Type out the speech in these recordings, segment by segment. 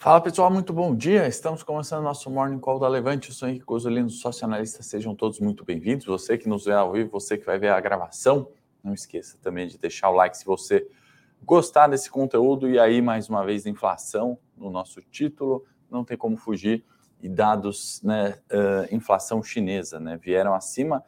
Fala pessoal, muito bom dia. Estamos começando nosso Morning Call da Levante. Eu sou Henrique Gozolino, sócio analista. Sejam todos muito bem-vindos. Você que nos vê ao vivo, você que vai ver a gravação, não esqueça também de deixar o like se você gostar desse conteúdo. E aí, mais uma vez, inflação no nosso título, não tem como fugir. E dados, né, uh, inflação chinesa, né, vieram acima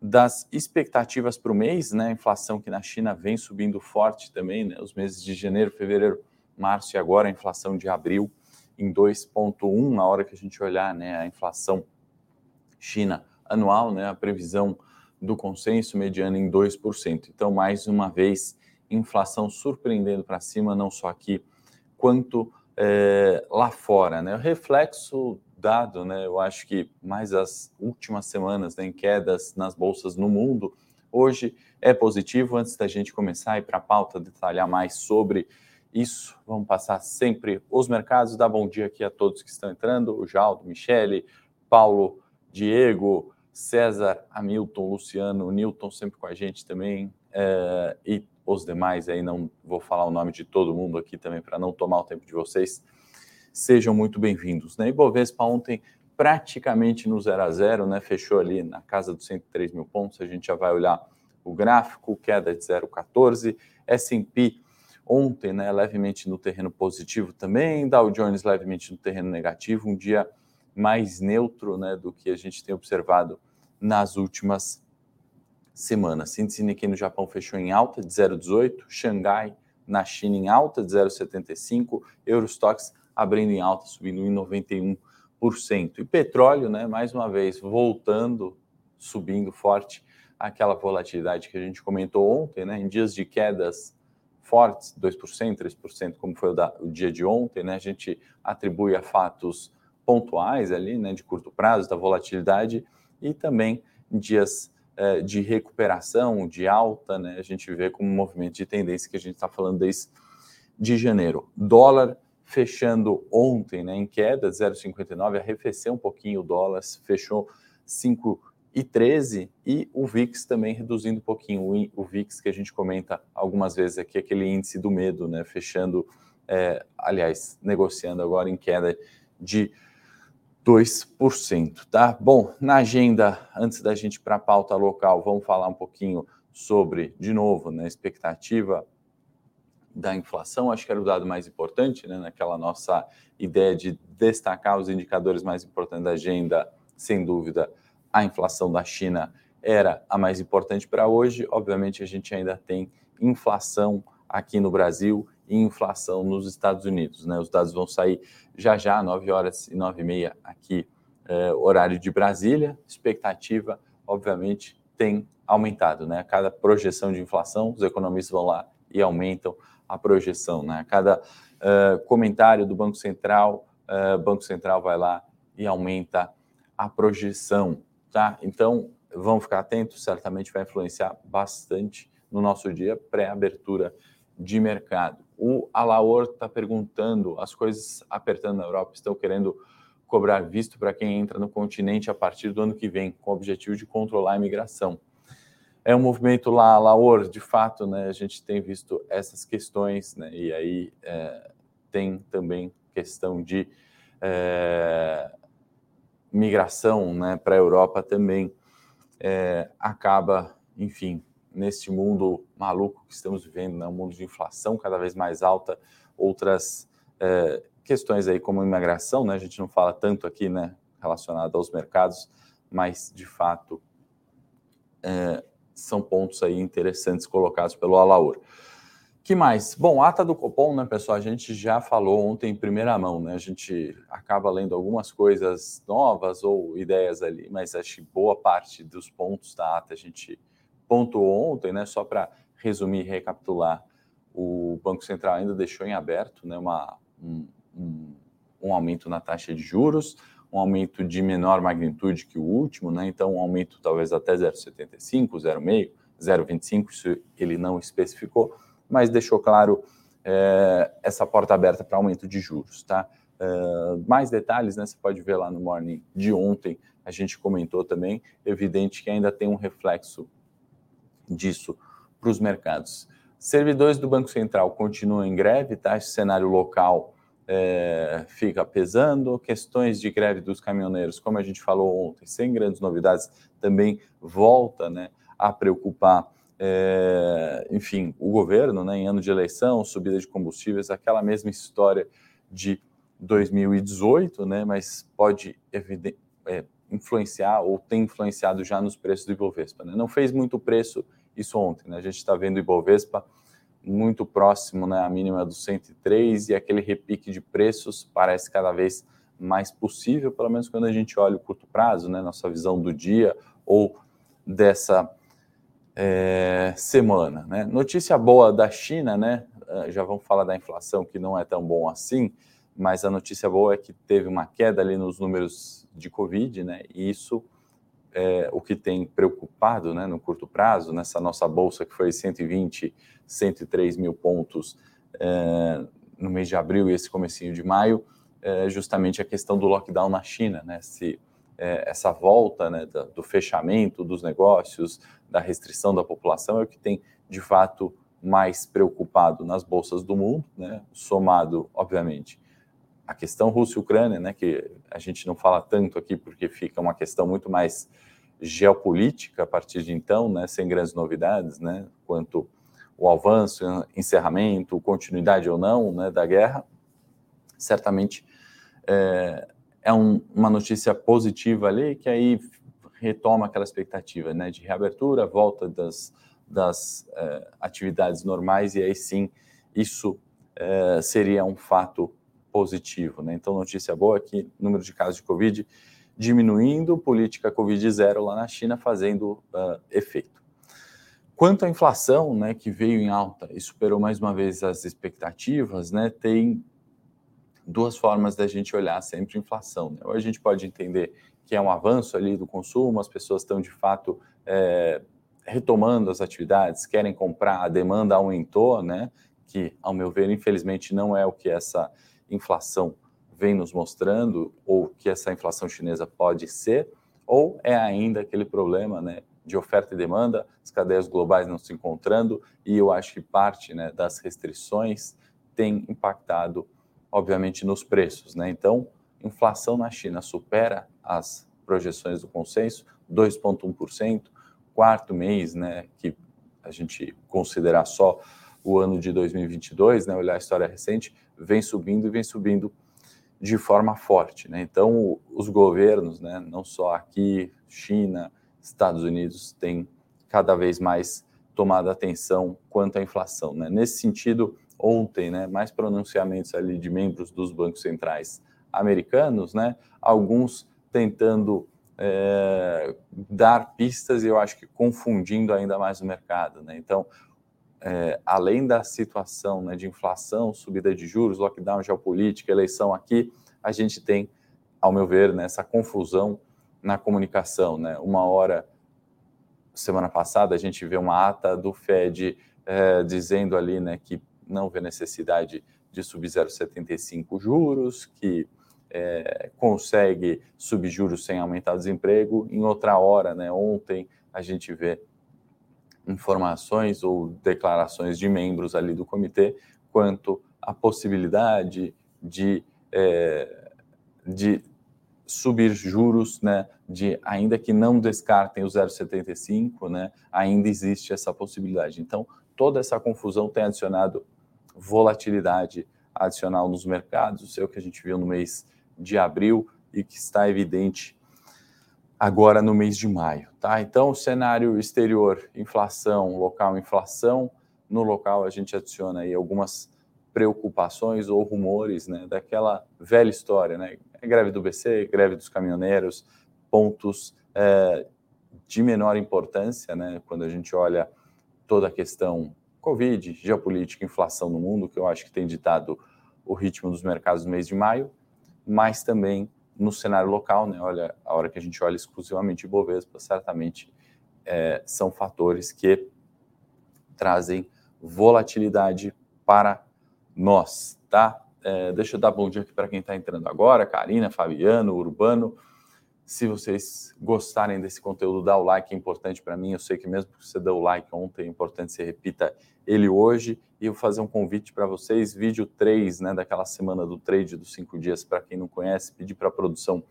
das expectativas para o mês, né, inflação que na China vem subindo forte também, né, os meses de janeiro, fevereiro março e agora a inflação de abril em 2,1 na hora que a gente olhar né, a inflação China anual, né, a previsão do consenso mediano em 2%. Então, mais uma vez, inflação surpreendendo para cima, não só aqui, quanto é, lá fora. Né? O reflexo dado, né, eu acho que mais as últimas semanas né, em quedas nas bolsas no mundo, hoje é positivo. Antes da gente começar ir para a pauta, detalhar mais sobre isso. Vamos passar sempre os mercados. Dar bom dia aqui a todos que estão entrando: o Jaldo, Michele, Paulo, Diego, César, Hamilton, Luciano, Newton sempre com a gente também. É, e os demais aí, não vou falar o nome de todo mundo aqui também para não tomar o tempo de vocês. Sejam muito bem-vindos. Né? Ibovespa ontem praticamente no 0 a 0, né? Fechou ali na casa dos 103 mil pontos. A gente já vai olhar o gráfico, queda de 0,14. S&P ontem, né, levemente no terreno positivo também, Dow Jones levemente no terreno negativo, um dia mais neutro, né, do que a gente tem observado nas últimas semanas. Índice Nikkei no Japão fechou em alta de 0,18, Xangai na China em alta de 0,75, Eurostox abrindo em alta, subindo em 91%. E petróleo, né, mais uma vez, voltando, subindo forte, aquela volatilidade que a gente comentou ontem, né, em dias de quedas fortes, 2%, 3%, como foi o, da, o dia de ontem, né? A gente atribui a fatos pontuais ali, né, de curto prazo, da volatilidade e também dias eh, de recuperação, de alta, né? A gente vê como um movimento de tendência que a gente está falando desde de janeiro. Dólar fechando ontem, né, em queda, 0,59, arrefeceu um pouquinho o dólar, fechou 5 e 13, e o VIX também reduzindo um pouquinho. O, VIX que a gente comenta algumas vezes aqui, aquele índice do medo, né? Fechando, é, aliás, negociando agora em queda de 2%, tá? Bom, na agenda, antes da gente para a pauta local, vamos falar um pouquinho sobre, de novo, né, expectativa da inflação, acho que era o dado mais importante, né, naquela nossa ideia de destacar os indicadores mais importantes da agenda, sem dúvida, a inflação da China era a mais importante para hoje. Obviamente, a gente ainda tem inflação aqui no Brasil e inflação nos Estados Unidos. Né? Os dados vão sair já já, 9 horas e 9 e meia aqui, eh, horário de Brasília. Expectativa, obviamente, tem aumentado. Né? Cada projeção de inflação, os economistas vão lá e aumentam a projeção. Né? Cada eh, comentário do Banco Central, eh, Banco Central vai lá e aumenta a projeção tá? Então, vamos ficar atentos, certamente vai influenciar bastante no nosso dia pré-abertura de mercado. O Alaor está perguntando, as coisas apertando na Europa, estão querendo cobrar visto para quem entra no continente a partir do ano que vem, com o objetivo de controlar a imigração. É um movimento lá, Laor, de fato, né, a gente tem visto essas questões, né, e aí é, tem também questão de é, migração né, para a Europa também é, acaba, enfim, neste mundo maluco que estamos vivendo, né, um mundo de inflação cada vez mais alta, outras é, questões aí como imigração, né, a gente não fala tanto aqui né, relacionado aos mercados, mas de fato é, são pontos aí interessantes colocados pelo Alaur que mais? Bom, ata do Copom, né, pessoal? A gente já falou ontem em primeira mão, né? A gente acaba lendo algumas coisas novas ou ideias ali, mas acho que boa parte dos pontos da ata a gente pontuou ontem, né? Só para resumir e recapitular, o Banco Central ainda deixou em aberto né, uma, um, um, um aumento na taxa de juros, um aumento de menor magnitude que o último, né? Então, um aumento talvez até 0,75, 0,5, 0,25, isso ele não especificou mas deixou claro é, essa porta aberta para aumento de juros, tá? Uh, mais detalhes, né? Você pode ver lá no morning de ontem, a gente comentou também. Evidente que ainda tem um reflexo disso para os mercados. Servidores do Banco Central continuam em greve, tá? Esse cenário local é, fica pesando. Questões de greve dos caminhoneiros, como a gente falou ontem, sem grandes novidades, também volta né, a preocupar, é, enfim, o governo, né, em ano de eleição, subida de combustíveis, aquela mesma história de 2018, né, mas pode é, influenciar ou tem influenciado já nos preços do Ibovespa. Né? Não fez muito preço isso ontem, né? a gente está vendo o Ibovespa muito próximo né, à mínima do 103 e aquele repique de preços parece cada vez mais possível, pelo menos quando a gente olha o curto prazo, né, nossa visão do dia ou dessa é, semana. Né? Notícia boa da China, né? Ah, já vamos falar da inflação, que não é tão bom assim, mas a notícia boa é que teve uma queda ali nos números de Covid, né? E isso é o que tem preocupado né, no curto prazo, nessa nossa bolsa que foi 120 103 mil pontos é, no mês de abril e esse comecinho de maio, é justamente a questão do lockdown na China, né? Se é, essa volta né, do, do fechamento dos negócios, da restrição da população é o que tem de fato mais preocupado nas bolsas do mundo, né? Somado, obviamente, a questão Rússia-Ucrânia, né? Que a gente não fala tanto aqui porque fica uma questão muito mais geopolítica a partir de então, né? Sem grandes novidades, né? Quanto o avanço, encerramento, continuidade ou não né, da guerra, certamente é, é um, uma notícia positiva ali, que aí retoma aquela expectativa né, de reabertura, volta das, das é, atividades normais, e aí sim isso é, seria um fato positivo. Né? Então, notícia boa que número de casos de Covid diminuindo, política Covid zero lá na China fazendo uh, efeito. Quanto à inflação, né, que veio em alta e superou mais uma vez as expectativas, né, tem duas formas da gente olhar sempre inflação. Né? Ou a gente pode entender que é um avanço ali do consumo, as pessoas estão de fato é, retomando as atividades, querem comprar, a demanda aumentou, né? Que, ao meu ver, infelizmente não é o que essa inflação vem nos mostrando, ou que essa inflação chinesa pode ser, ou é ainda aquele problema, né? de oferta e demanda, as cadeias globais não se encontrando, e eu acho que parte né, das restrições tem impactado, obviamente, nos preços. Né? Então, inflação na China supera as projeções do consenso, 2,1%, quarto mês, né, que a gente considerar só o ano de 2022, né, olhar a história recente, vem subindo e vem subindo de forma forte. Né? Então, os governos, né, não só aqui, China, Estados Unidos tem cada vez mais tomado atenção quanto à inflação. Né? Nesse sentido, ontem, né, mais pronunciamentos ali de membros dos bancos centrais americanos, né, alguns tentando é, dar pistas e eu acho que confundindo ainda mais o mercado. Né? Então, é, além da situação né, de inflação, subida de juros, lockdown geopolítica, eleição aqui, a gente tem, ao meu ver, né, essa confusão na comunicação, né? Uma hora, semana passada, a gente vê uma ata do Fed é, dizendo ali, né, que não vê necessidade de subir 0,75 juros, que é, consegue subir juros sem aumentar o desemprego. Em outra hora, né, ontem, a gente vê informações ou declarações de membros ali do comitê quanto à possibilidade de, é, de subir juros, né, de ainda que não descartem o 0,75, né, ainda existe essa possibilidade. Então, toda essa confusão tem adicionado volatilidade adicional nos mercados, isso é o que a gente viu no mês de abril e que está evidente agora no mês de maio, tá? Então, cenário exterior, inflação, local, inflação, no local a gente adiciona aí algumas preocupações ou rumores, né, daquela velha história, né? Greve do BC, greve dos caminhoneiros, pontos é, de menor importância, né, quando a gente olha toda a questão Covid, geopolítica, inflação no mundo, que eu acho que tem ditado o ritmo dos mercados no mês de maio, mas também no cenário local, né, olha, a hora que a gente olha exclusivamente Bovespa, certamente é, são fatores que trazem volatilidade para nós, tá? É, deixa eu dar bom dia aqui para quem está entrando agora, Karina, Fabiano, Urbano, Se vocês gostarem desse conteúdo, dá o like, é importante para mim. Eu sei que mesmo que você deu o like ontem, é importante que você repita ele hoje. E eu vou fazer um convite para vocês, vídeo 3, né, daquela semana do trade dos cinco dias, para quem não conhece, pedir para a produção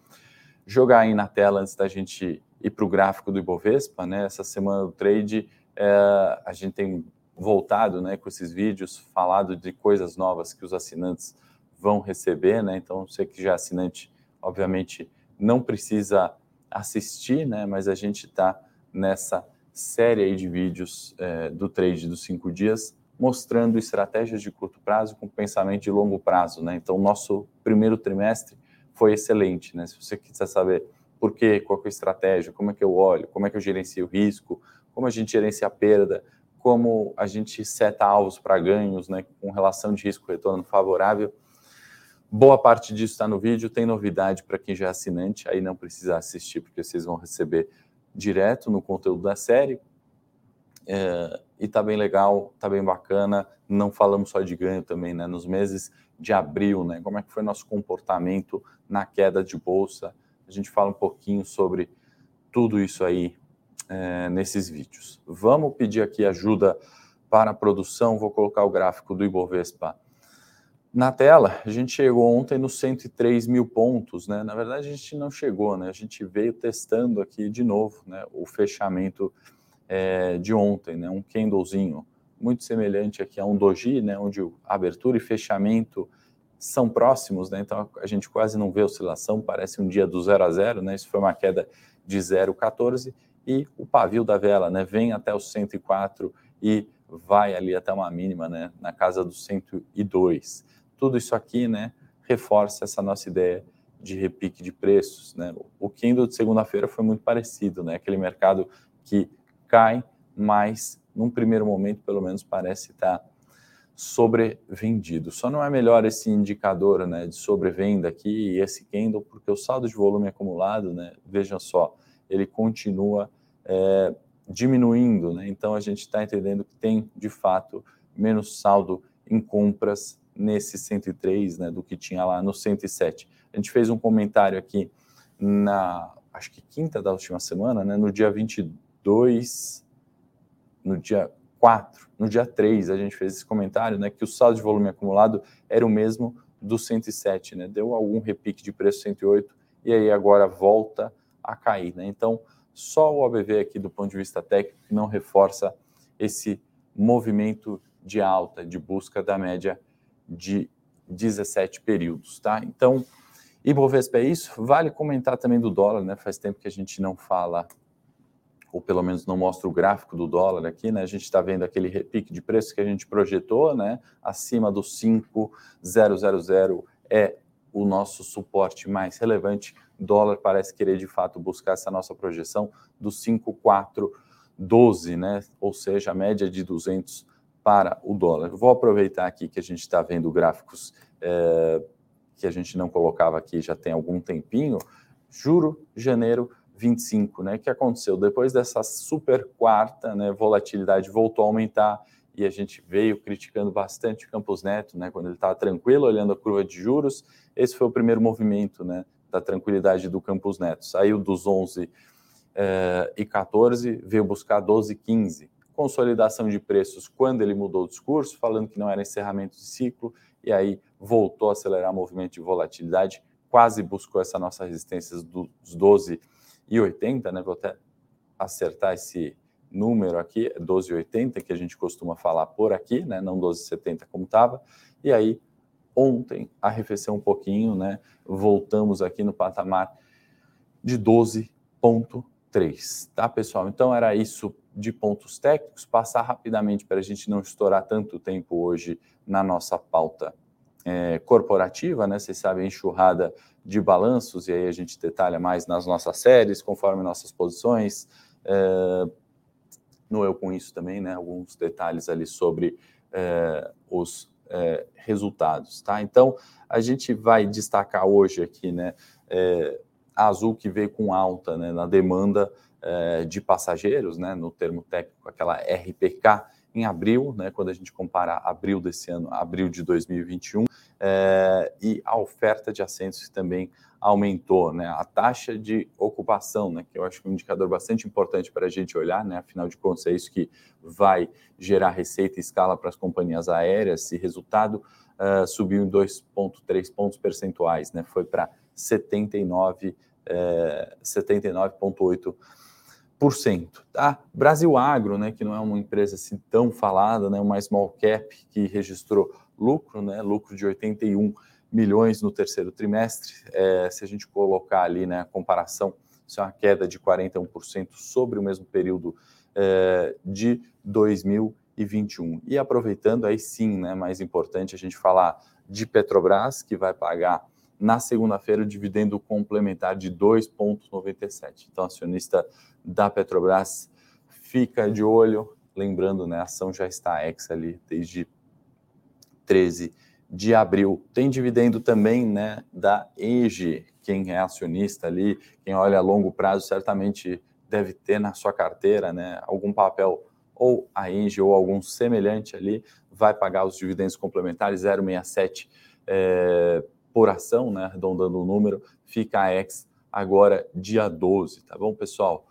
jogar aí na tela antes da gente ir para o gráfico do Ibovespa, né? Essa semana do trade, é, a gente tem voltado né, com esses vídeos, falado de coisas novas que os assinantes vão receber, né? Então, você que já é assinante, obviamente, não precisa assistir, né? Mas a gente está nessa série de vídeos é, do trade dos cinco dias, mostrando estratégias de curto prazo com pensamento de longo prazo, né? Então, nosso primeiro trimestre foi excelente, né? Se você quiser saber por quê, qual é a estratégia, como é que eu olho, como é que eu gerencio o risco, como a gente gerencia a perda, como a gente seta alvos para ganhos, né, com relação de risco-retorno favorável. Boa parte disso está no vídeo, tem novidade para quem já é assinante, aí não precisa assistir, porque vocês vão receber direto no conteúdo da série. É, e tá bem legal, tá bem bacana. Não falamos só de ganho também, né? Nos meses de abril, né? Como é que foi nosso comportamento na queda de bolsa? A gente fala um pouquinho sobre tudo isso aí é, nesses vídeos. Vamos pedir aqui ajuda para a produção. Vou colocar o gráfico do Ibovespa na tela. A gente chegou ontem nos 103 mil pontos, né? Na verdade, a gente não chegou, né? A gente veio testando aqui de novo, né? O fechamento é, de ontem, né? Um candlezinho muito semelhante aqui a um doji, né? Onde abertura e fechamento são próximos, né? Então a gente quase não vê oscilação, parece um dia do zero a zero, né? Isso foi uma queda de 0,14 e o pavio da vela, né, vem até os 104 e vai ali até uma mínima, né, na casa dos 102. Tudo isso aqui, né, reforça essa nossa ideia de repique de preços, né? O Kindle de segunda-feira foi muito parecido, né? Aquele mercado que cai, mas num primeiro momento, pelo menos, parece estar sobrevendido. Só não é melhor esse indicador, né, de sobrevenda aqui e esse candle, porque o saldo de volume acumulado, né, vejam só, ele continua é, diminuindo, né? Então a gente está entendendo que tem de fato menos saldo em compras nesse 103, né, do que tinha lá no 107. A gente fez um comentário aqui na, acho que quinta da última semana, né, no dia 22, no dia 4, no dia 3, a gente fez esse comentário, né, que o saldo de volume acumulado era o mesmo do 107, né? Deu algum repique de preço 108 e aí agora volta a cair, né? Então, só o OBV aqui do ponto de vista técnico não reforça esse movimento de alta, de busca da média de 17 períodos, tá? Então, Ibovespa é isso. Vale comentar também do dólar, né? Faz tempo que a gente não fala, ou pelo menos não mostra o gráfico do dólar aqui, né? A gente está vendo aquele repique de preço que a gente projetou, né? Acima do 5,000 é o nosso suporte mais relevante dólar parece querer de fato buscar essa nossa projeção do 5,412, né? Ou seja, a média de 200 para o dólar. Vou aproveitar aqui que a gente está vendo gráficos é, que a gente não colocava aqui já tem algum tempinho. Juro, janeiro 25, né? O que aconteceu? Depois dessa super quarta, né? Volatilidade voltou a aumentar e a gente veio criticando bastante o Campos Neto, né? Quando ele estava tranquilo, olhando a curva de juros. Esse foi o primeiro movimento, né? da tranquilidade do Campos Neto. Saiu dos 11 eh, e 14, veio buscar 12 e 15. Consolidação de preços quando ele mudou o discurso, falando que não era encerramento de ciclo, e aí voltou a acelerar o movimento de volatilidade, quase buscou essa nossa resistência dos 12 e 80, né? Vou até acertar esse número aqui, 12,80, que a gente costuma falar por aqui, né? Não 12,70 como estava. E aí ontem arrefeceu um pouquinho, né? Voltamos aqui no patamar de 12,3, tá, pessoal? Então era isso de pontos técnicos, passar rapidamente para a gente não estourar tanto tempo hoje na nossa pauta é, corporativa, né? Vocês sabem, enxurrada de balanços, e aí a gente detalha mais nas nossas séries, conforme nossas posições. É, no Eu Com Isso também, né? Alguns detalhes ali sobre é, os resultados, tá? Então, a gente vai destacar hoje aqui, né, a Azul que veio com alta né, na demanda é, de passageiros, né, no termo técnico, aquela RPK, em abril, né, quando a gente compara abril desse ano, abril de 2021, é, e a oferta de assentos também aumentou, né? A taxa de ocupação, né? Que eu acho que é um indicador bastante importante para a gente olhar, né? Afinal de contas, é isso que vai gerar receita e escala para as companhias aéreas. Esse resultado uh, subiu em 2,3 pontos percentuais, né? Foi para 79, eh, 79,8%. Tá? Brasil Agro, né? Que não é uma empresa assim tão falada, né? Uma small cap que registrou lucro, né? Lucro de 81 milhões no terceiro trimestre. É, se a gente colocar ali né, a comparação, isso é uma queda de 41% sobre o mesmo período é, de 2021. E aproveitando, aí sim, né, mais importante a gente falar de Petrobras, que vai pagar na segunda-feira o dividendo complementar de 2,97. Então, acionista da Petrobras fica de olho, lembrando, né, a ação já está ex ali desde 13 de abril. Tem dividendo também né, da EGE, quem é acionista ali, quem olha a longo prazo, certamente deve ter na sua carteira né, algum papel ou a ENGE ou algum semelhante ali, vai pagar os dividendos complementares 0,67 é, por ação, né, arredondando o número, fica a ex agora dia 12, tá bom, pessoal?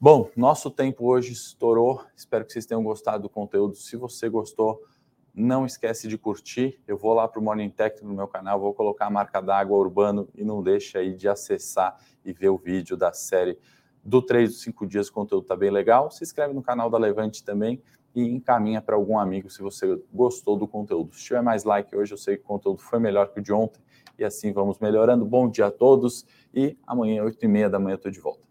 Bom, nosso tempo hoje estourou, espero que vocês tenham gostado do conteúdo. Se você gostou, não esquece de curtir. Eu vou lá para o Morning Tech no meu canal, vou colocar a marca d'água urbano e não deixa aí de acessar e ver o vídeo da série do 3 dos 5 dias. O conteúdo está bem legal. Se inscreve no canal da Levante também e encaminha para algum amigo se você gostou do conteúdo. Se tiver mais like hoje, eu sei que o conteúdo foi melhor que o de ontem e assim vamos melhorando. Bom dia a todos e amanhã, 8h30 da manhã, eu estou de volta.